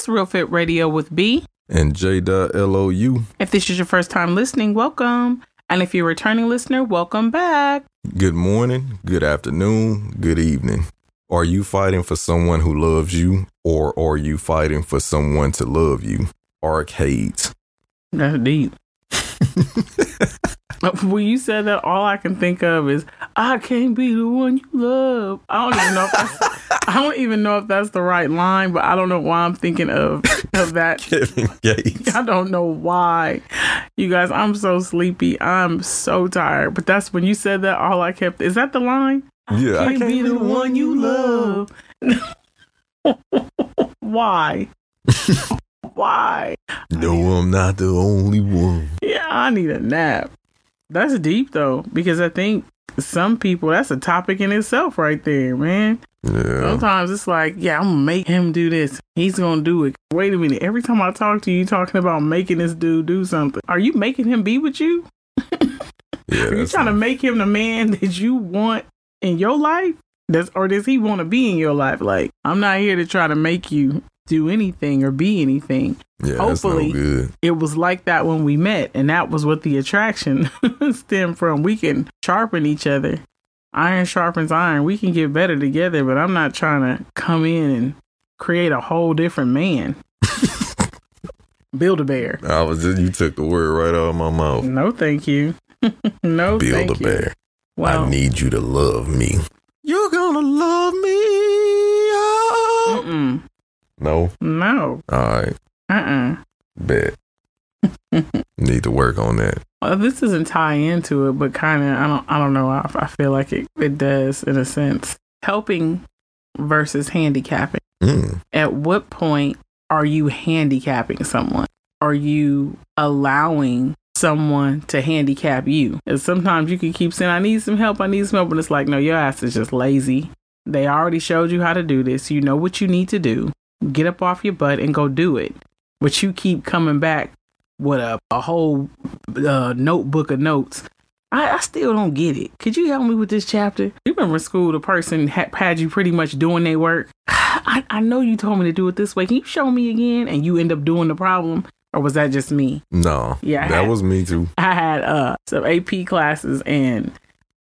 It's Real Fit Radio with B. And J. L-O-U. If this is your first time listening, welcome. And if you're a returning listener, welcome back. Good morning, good afternoon, good evening. Are you fighting for someone who loves you, or are you fighting for someone to love you? Arcades. That's deep. Uh, when you said that, all I can think of is I can't be the one you love. I don't even know if that's, I don't even know if that's the right line, but I don't know why I'm thinking of of that. Kevin Gates. I don't know why. You guys, I'm so sleepy. I'm so tired. But that's when you said that. All I kept is that the line. Yeah, I can't, be the one you love. why? why? No, I'm not the only one. Yeah, I need a nap. That's deep though, because I think some people that's a topic in itself right there, man. Yeah. Sometimes it's like, yeah, I'm gonna make him do this. He's gonna do it. Wait a minute. Every time I talk to you, you talking about making this dude do something. Are you making him be with you? Yeah, Are you trying to make him the man that you want in your life? Does or does he want to be in your life? Like, I'm not here to try to make you do anything or be anything. yeah, no hopefully- good. It was like that when we met, and that was what the attraction stemmed from. We can sharpen each other. Iron sharpens iron. We can get better together, but I'm not trying to come in and create a whole different man. Build a bear. I was just, you took the word right out of my mouth. No, thank you. no, Build a bear. Well, I need you to love me. You're gonna love me. Oh. mm-mm. No. no, All right. uh-uh. Bet. Need to work on that. Well, this doesn't tie into it, but kind of, I don't, I don't know. I, I feel like it, it does in a sense. Helping versus handicapping. Mm. At what point are you handicapping someone? Are you allowing someone to handicap you? And sometimes you can keep saying, I need some help, I need some help. And it's like, no, your ass is just lazy. They already showed you how to do this. You know what you need to do. Get up off your butt and go do it. But you keep coming back with a, a whole uh, notebook of notes. I, I still don't get it. Could you help me with this chapter? You remember in school, the person ha- had you pretty much doing their work. I, I know you told me to do it this way. Can you show me again? And you end up doing the problem, or was that just me? No. Yeah, I That had- was me too. I had uh some AP classes, and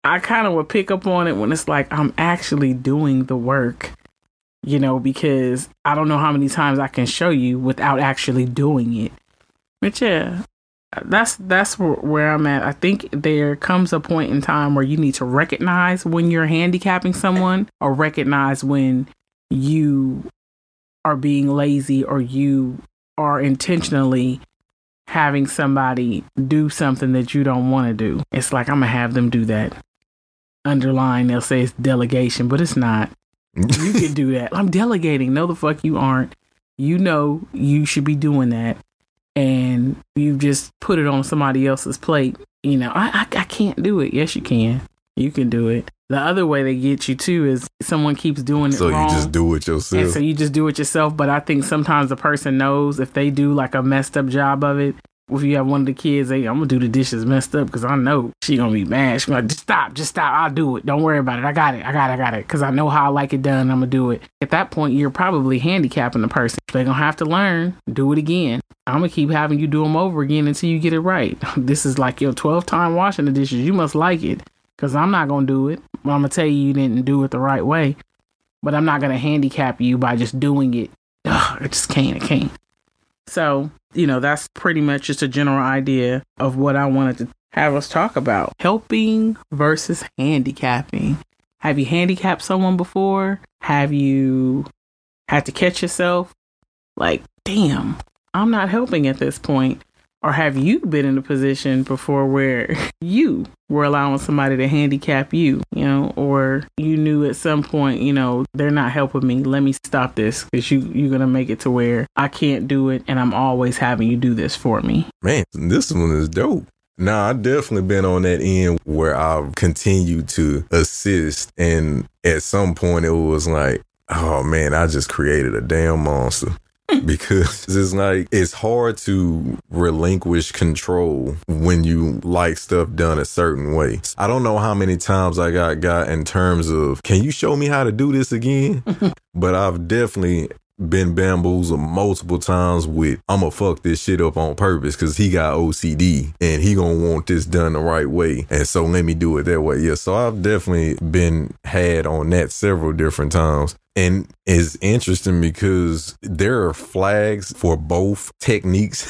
I kind of would pick up on it when it's like I'm actually doing the work. You know, because I don't know how many times I can show you without actually doing it. But yeah, that's that's where, where I'm at. I think there comes a point in time where you need to recognize when you're handicapping someone, or recognize when you are being lazy, or you are intentionally having somebody do something that you don't want to do. It's like I'm gonna have them do that. Underline, they'll say it's delegation, but it's not. You can do that. I'm delegating. No, the fuck you aren't. You know you should be doing that, and you just put it on somebody else's plate. You know, I, I I can't do it. Yes, you can. You can do it. The other way they get you too is someone keeps doing it so wrong. you just do it And yourself. so you just do it yourself. But I think sometimes the person knows if they do like a messed up job of it. If you have one of the kids, they, I'm gonna do the dishes messed up because I know she gonna be mad. She gonna like, just stop, just stop. I'll do it. Don't worry about it. I got it. I got it. I got it. Because I know how I like it done. I'm gonna do it. At that point, you're probably handicapping the person. They're gonna have to learn. Do it again. I'm gonna keep having you do them over again until you get it right. This is like your 12th time washing the dishes. You must like it because I'm not gonna do it. I'm gonna tell you you didn't do it the right way but I'm not going to handicap you by just doing it. Ugh, I just can't. I can't. So, you know, that's pretty much just a general idea of what I wanted to have us talk about helping versus handicapping. Have you handicapped someone before? Have you had to catch yourself? Like, damn, I'm not helping at this point. Or have you been in a position before where you were allowing somebody to handicap you, you know, or you knew at some point, you know, they're not helping me. Let me stop this because you you're gonna make it to where I can't do it, and I'm always having you do this for me. Man, this one is dope. Nah, I've definitely been on that end where I've continued to assist, and at some point it was like, oh man, I just created a damn monster. because it's like it's hard to relinquish control when you like stuff done a certain way. I don't know how many times I got got in terms of can you show me how to do this again? but I've definitely been bamboozled multiple times with I'm gonna fuck this shit up on purpose because he got OCD and he gonna want this done the right way, and so let me do it that way. Yeah, so I've definitely been had on that several different times. And it's interesting because there are flags for both techniques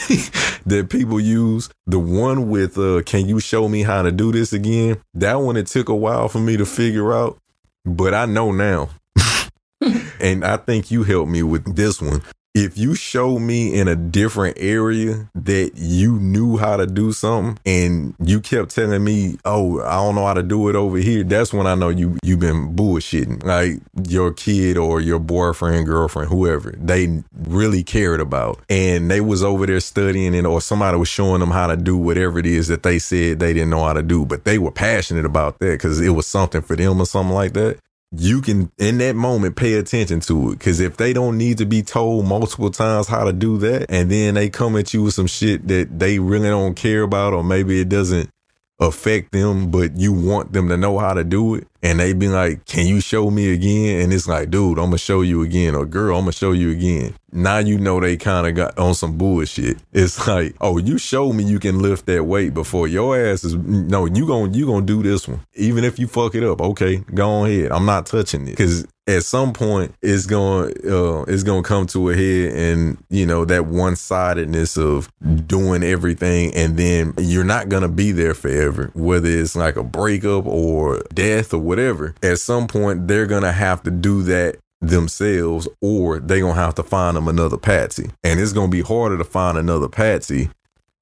that people use. The one with uh, "Can you show me how to do this again?" That one it took a while for me to figure out, but I know now and I think you helped me with this one. If you show me in a different area that you knew how to do something and you kept telling me, "Oh, I don't know how to do it over here," that's when I know you you've been bullshitting. Like your kid or your boyfriend, girlfriend, whoever they really cared about, and they was over there studying, and or somebody was showing them how to do whatever it is that they said they didn't know how to do, but they were passionate about that because it was something for them or something like that you can in that moment pay attention to it. Because if they don't need to be told multiple times how to do that and then they come at you with some shit that they really don't care about or maybe it doesn't affect them but you want them to know how to do it and they be like, "Can you show me again?" And it's like, "Dude, I'm gonna show you again," or "Girl, I'm gonna show you again." Now you know they kind of got on some bullshit. It's like, "Oh, you showed me you can lift that weight before your ass is no, you gonna you gonna do this one, even if you fuck it up. Okay, go ahead. I'm not touching it because at some point it's going uh, it's going to come to a head and you know that one-sidedness of doing everything and then you're not going to be there forever whether it's like a breakup or death or whatever, at some point they're gonna have to do that themselves or they're gonna have to find them another patsy. And it's gonna be harder to find another patsy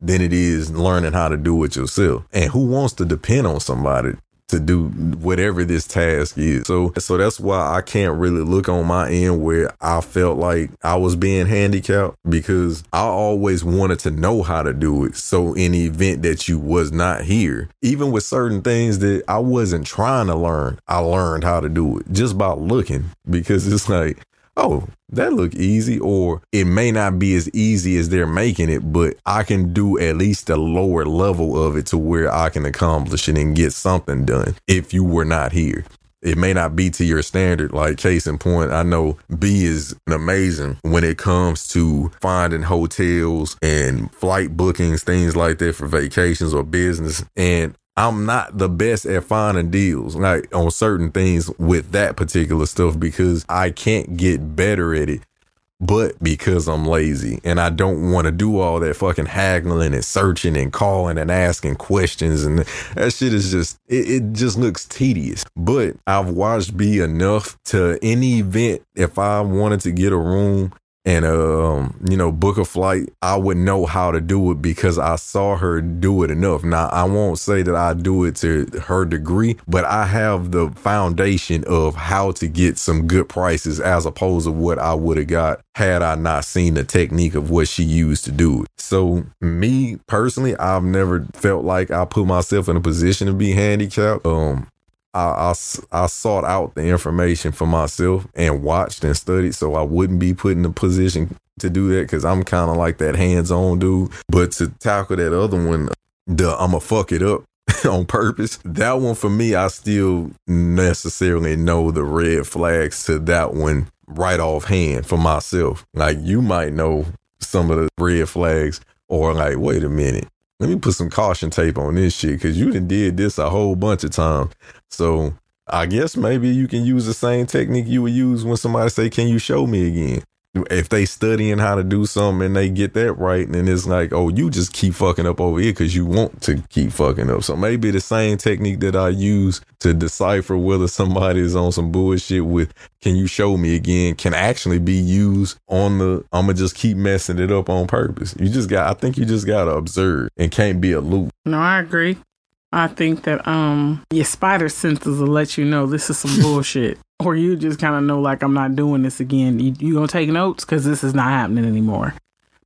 than it is learning how to do it yourself. And who wants to depend on somebody to do whatever this task is. So so that's why I can't really look on my end where I felt like I was being handicapped because I always wanted to know how to do it. So in the event that you was not here, even with certain things that I wasn't trying to learn, I learned how to do it just by looking because it's like oh, that look easy, or it may not be as easy as they're making it, but I can do at least a lower level of it to where I can accomplish it and get something done if you were not here. It may not be to your standard, like case in point. I know B is amazing when it comes to finding hotels and flight bookings, things like that for vacations or business. And I'm not the best at finding deals like on certain things with that particular stuff because I can't get better at it. But because I'm lazy and I don't want to do all that fucking haggling and searching and calling and asking questions and that shit is just it, it just looks tedious. But I've watched B enough to any event if I wanted to get a room and um, you know, book a flight, I would know how to do it because I saw her do it enough. Now, I won't say that I do it to her degree, but I have the foundation of how to get some good prices as opposed to what I would have got had I not seen the technique of what she used to do it. So, me personally, I've never felt like I put myself in a position to be handicapped. Um, I, I, I, sought out the information for myself and watched and studied so I wouldn't be put in a position to do that because I'm kind of like that hands on dude. But to tackle that other one, the I'm to fuck it up on purpose, that one for me, I still necessarily know the red flags to that one right off hand for myself. Like you might know some of the red flags or like, wait a minute, let me put some caution tape on this shit because you done did this a whole bunch of times. So I guess maybe you can use the same technique you would use when somebody say, "Can you show me again?" If they studying how to do something and they get that right, then it's like, oh, you just keep fucking up over here because you want to keep fucking up. So maybe the same technique that I use to decipher whether somebody is on some bullshit with, can you show me again, can actually be used on the, I'm gonna just keep messing it up on purpose. You just got, I think you just gotta observe and can't be a loop. No, I agree. I think that um your spider senses will let you know this is some bullshit or you just kind of know like I'm not doing this again. You, you gonna take notes because this is not happening anymore.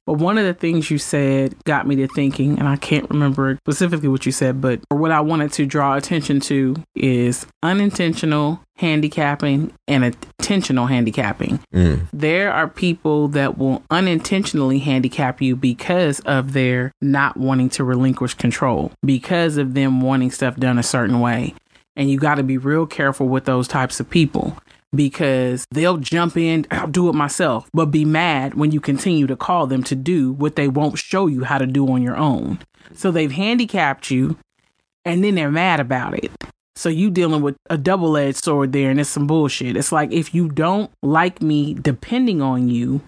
But one of the things you said got me to thinking, and I can't remember specifically what you said, but what I wanted to draw attention to is unintentional handicapping and intentional handicapping. Mm. There are people that will unintentionally handicap you because of their not wanting to relinquish control, because of them wanting stuff done a certain way. And you got to be real careful with those types of people because they'll jump in, I'll do it myself, but be mad when you continue to call them to do what they won't show you how to do on your own. So they've handicapped you and then they're mad about it. So you dealing with a double edged sword there and it's some bullshit. It's like if you don't like me depending on you,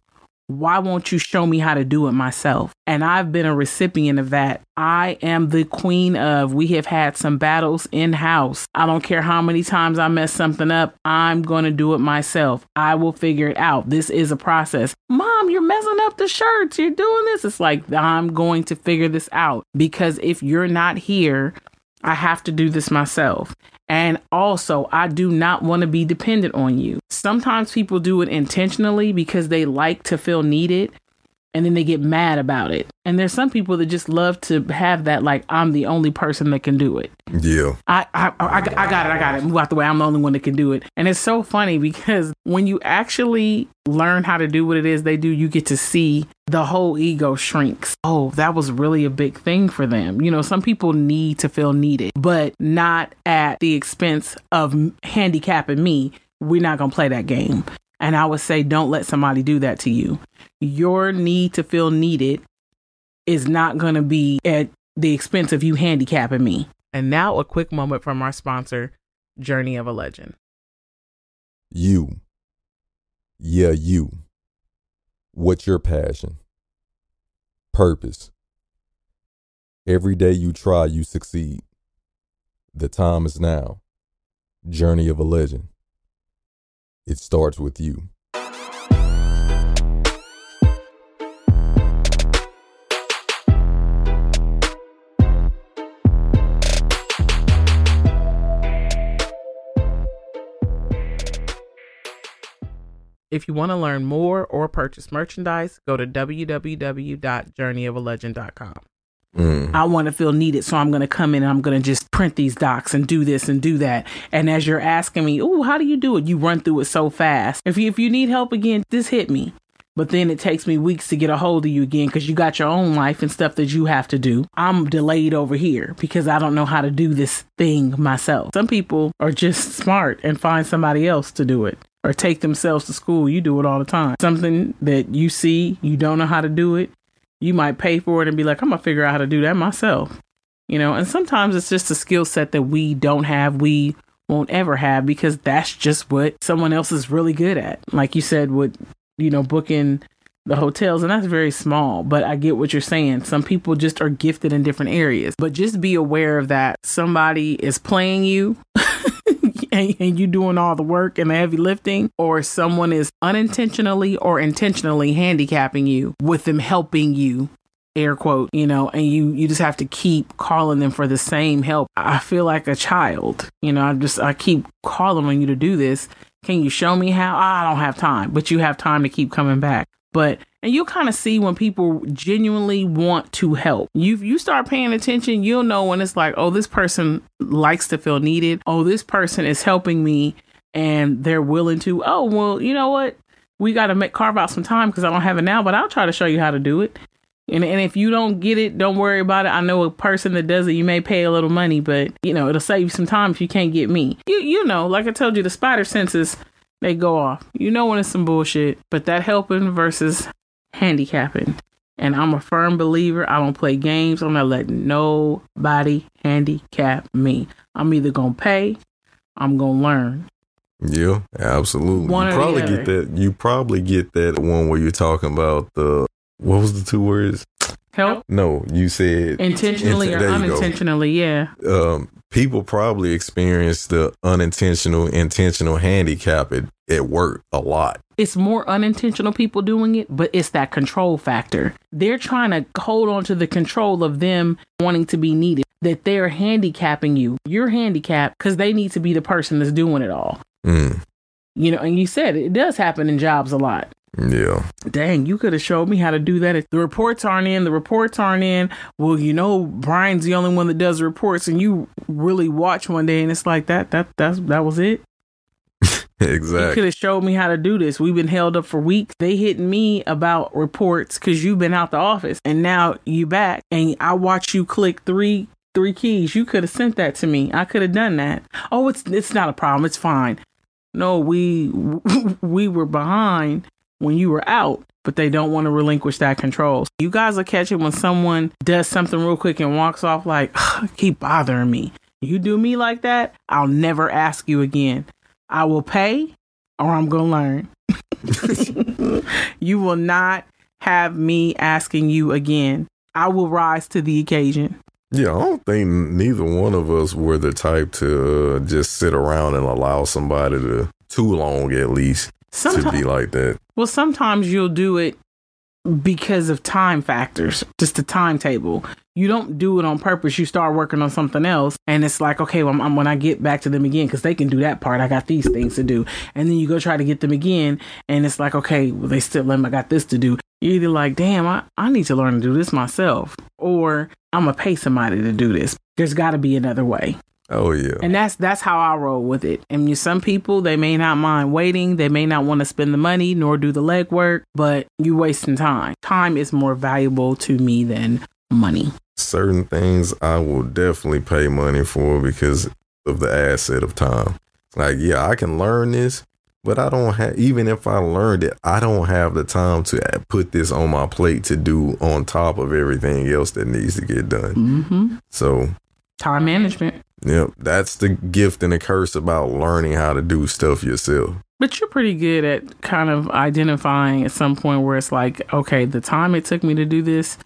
why won't you show me how to do it myself? And I've been a recipient of that. I am the queen of, we have had some battles in house. I don't care how many times I mess something up, I'm going to do it myself. I will figure it out. This is a process. Mom, you're messing up the shirts. You're doing this. It's like, I'm going to figure this out because if you're not here, I have to do this myself. And also, I do not want to be dependent on you. Sometimes people do it intentionally because they like to feel needed and then they get mad about it. And there's some people that just love to have that, like, I'm the only person that can do it. Yeah. I, I, I, I got it. I got it. Move out the way. I'm the only one that can do it. And it's so funny because when you actually learn how to do what it is they do, you get to see the whole ego shrinks. Oh, that was really a big thing for them. You know, some people need to feel needed, but not at the expense of handicapping me. We're not going to play that game. And I would say, don't let somebody do that to you. Your need to feel needed is not going to be at the expense of you handicapping me. And now, a quick moment from our sponsor, Journey of a Legend. You. Yeah, you. What's your passion? Purpose. Every day you try, you succeed. The time is now. Journey of a Legend. It starts with you. If you want to learn more or purchase merchandise, go to www.journeyofalegend.com. Mm. I want to feel needed, so I'm going to come in and I'm going to just print these docs and do this and do that. And as you're asking me, oh, how do you do it? You run through it so fast. If you, if you need help again, just hit me. But then it takes me weeks to get a hold of you again because you got your own life and stuff that you have to do. I'm delayed over here because I don't know how to do this thing myself. Some people are just smart and find somebody else to do it or take themselves to school. You do it all the time. Something that you see, you don't know how to do it. You might pay for it and be like, I'm to figure out how to do that myself. You know, and sometimes it's just a skill set that we don't have, we won't ever have because that's just what someone else is really good at. Like you said, with, you know, booking the hotels, and that's very small, but I get what you're saying. Some people just are gifted in different areas, but just be aware of that. Somebody is playing you. and, and you doing all the work and the heavy lifting, or someone is unintentionally or intentionally handicapping you with them helping you air quote you know and you you just have to keep calling them for the same help. I feel like a child you know i just i keep calling on you to do this. Can you show me how? I don't have time but you have time to keep coming back. But and you'll kind of see when people genuinely want to help. You you start paying attention, you'll know when it's like, oh, this person likes to feel needed. Oh, this person is helping me, and they're willing to. Oh, well, you know what? We got to make carve out some time because I don't have it now, but I'll try to show you how to do it. And, and if you don't get it, don't worry about it. I know a person that does it, you may pay a little money, but you know, it'll save you some time if you can't get me. You you know, like I told you, the spider senses they go off. You know when it's some bullshit, but that helping versus handicapping. And I'm a firm believer. I don't play games. I'm not letting nobody handicap me. I'm either gonna pay, I'm gonna learn. Yeah, absolutely. One you probably get that. You probably get that one where you're talking about the what was the two words? Help No, you said intentionally or There go. unintentionally, yeah. um, people probably experience the unintentional, intentional handicap at, at work a lot. It's more unintentional people doing it, but it's that control factor. They're trying to hold on to the control of them wanting to be needed, that they're handicapping you. You're handicapped because they need to be the person that's doing it all. Mm. You know, and you said it does happen in jobs a lot. Yeah. Dang, you could have showed me how to do that. If the reports aren't in, the reports aren't in. Well, you know, Brian's the only one that does reports, and you really watch one day, and it's like that. That that's that was it. You Exactly. could have showed me how to do this. We've been held up for weeks. They hitting me about reports because you've been out the office, and now you back, and I watch you click three three keys. You could have sent that to me. I could have done that. Oh, it's it's not a problem. It's fine. No, we we were behind when you were out, but they don't want to relinquish that control. You guys will catch it when someone does something real quick and walks off like, keep bothering me. You do me like that, I'll never ask you again. I will pay or I'm going to learn. you will not have me asking you again. I will rise to the occasion. Yeah, I don't think neither one of us were the type to uh, just sit around and allow somebody to too long at least to be like that. well, sometimes you'll do it because of time factors, just the timetable. You don't do it on purpose. You start working on something else, and it's like, okay, well, I'm, when I get back to them again, because they can do that part, I got these things to do. And then you go try to get them again, and it's like, okay, well, they still let me, I got this to do. You're either like, damn, I, I need to learn to do this myself, or I'm to pay somebody to do this. There's got to be another way. Oh yeah. And that's that's how I roll with it. And you, some people they may not mind waiting, they may not want to spend the money nor do the legwork, but you wasting time. Time is more valuable to me than money. Certain things I will definitely pay money for because of the asset of time. Like, yeah, I can learn this, but I don't have even if I learned it, I don't have the time to put this on my plate to do on top of everything else that needs to get done. Mm-hmm. So Time management. Yep, that's the gift and the curse about learning how to do stuff yourself. But you're pretty good at kind of identifying at some point where it's like, okay, the time it took me to do this,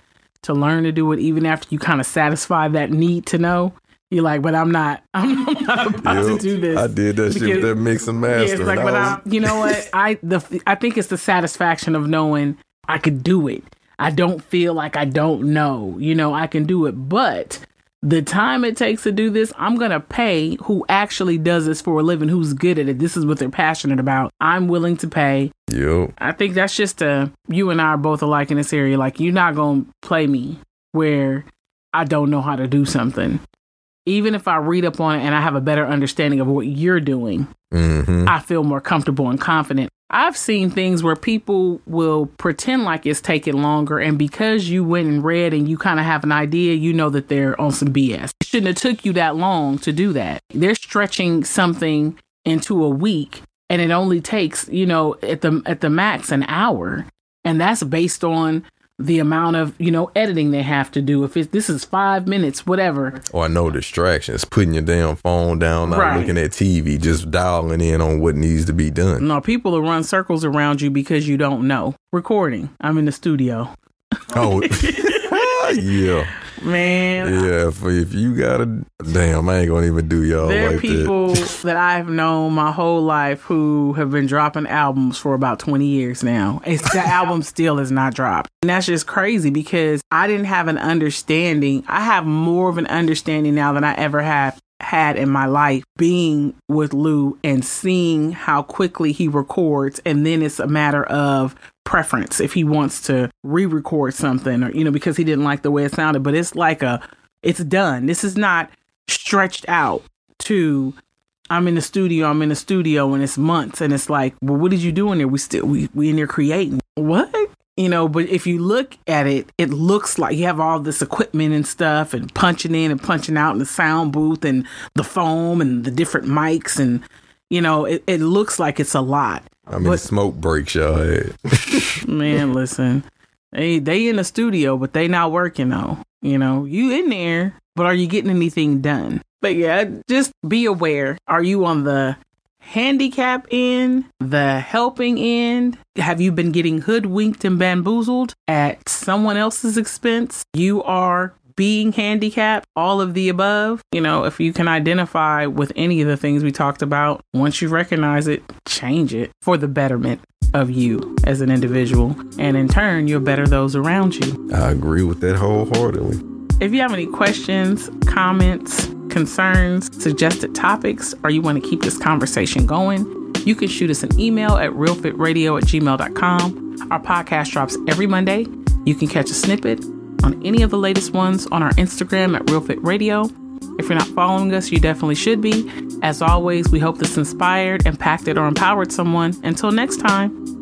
to learn to do it, even after you kind of satisfy that need to know, you're like, but I'm not, I'm not about Yep, to do this. I did that shit with that mix and Yeah, master. it's like, but I I, you know what? I the I think it's the satisfaction of knowing I could do it. I don't feel like I don't know. You know, I can do it, but the time it takes to do this, I'm gonna pay who actually does this for a living, who's good at it. This is what they're passionate about. I'm willing to pay. Yep. I think that's just a you and I are both alike in this area. Like you're not gonna play me where I don't know how to do something. Even if I read up on it and I have a better understanding of what you're doing, hmm I feel more comfortable and confident. I've seen things where people will pretend like it's taking longer, and because you went and read and you kind of have an idea, you know that they're on some BS. It shouldn't have took you that long to do that. They're stretching something into a week, and it only takes you know at the at the max an hour, and that's based on the amount of you know editing they have to do. If it's this is five minutes, whatever, Or I know distractions, putting your damn phone down, not Right. looking at TV, just dialing in on what needs to be done. No, people will run circles around you because you don't know. Recording. I'm in the studio. Oh, yeah, Man, yeah. If, if you got a damn, I ain't gonna even do y'all there are people that. that I've known my whole life who have been dropping albums for about 20 years now. It's the album still is not dropped. And that's just crazy because I didn't have an understanding. I have more of an understanding now than I ever have had in my life being with Lou and seeing how quickly he records and then it's a matter of preference if he wants to re-record something or you know because he didn't like the way it sounded but it's like a it's done this is not stretched out to I'm in the studio, I'm in the studio and it's months and it's like, well, what did you do in there? We still we we in there creating. What? You know, but if you look at it, it looks like you have all this equipment and stuff and punching in and punching out in the sound booth and the foam and the different mics and you know, it, it looks like it's a lot. I mean, but- smoke breaks your head. Man, listen. They they in the studio, but they not working though. You know, you in there, but are you getting anything done? But yeah, just be aware. Are you on the handicap end, the helping end? Have you been getting hoodwinked and bamboozled at someone else's expense? You are being handicapped, all of the above. You know, if you can identify with any of the things we talked about, once you recognize it, change it for the betterment of you as an individual. And in turn, you'll better those around you. I agree with that wholeheartedly. If you have any questions, comments, concerns, suggested topics, or you want to keep this conversation going, You can shoot us an email at realfitradio at gmail.com. Our podcast drops every Monday. You can catch a snippet on any of the latest ones on our Instagram at realfitradio. If you're not following us, you definitely should be. As always, we hope this inspired, impacted, or empowered someone. Until next time.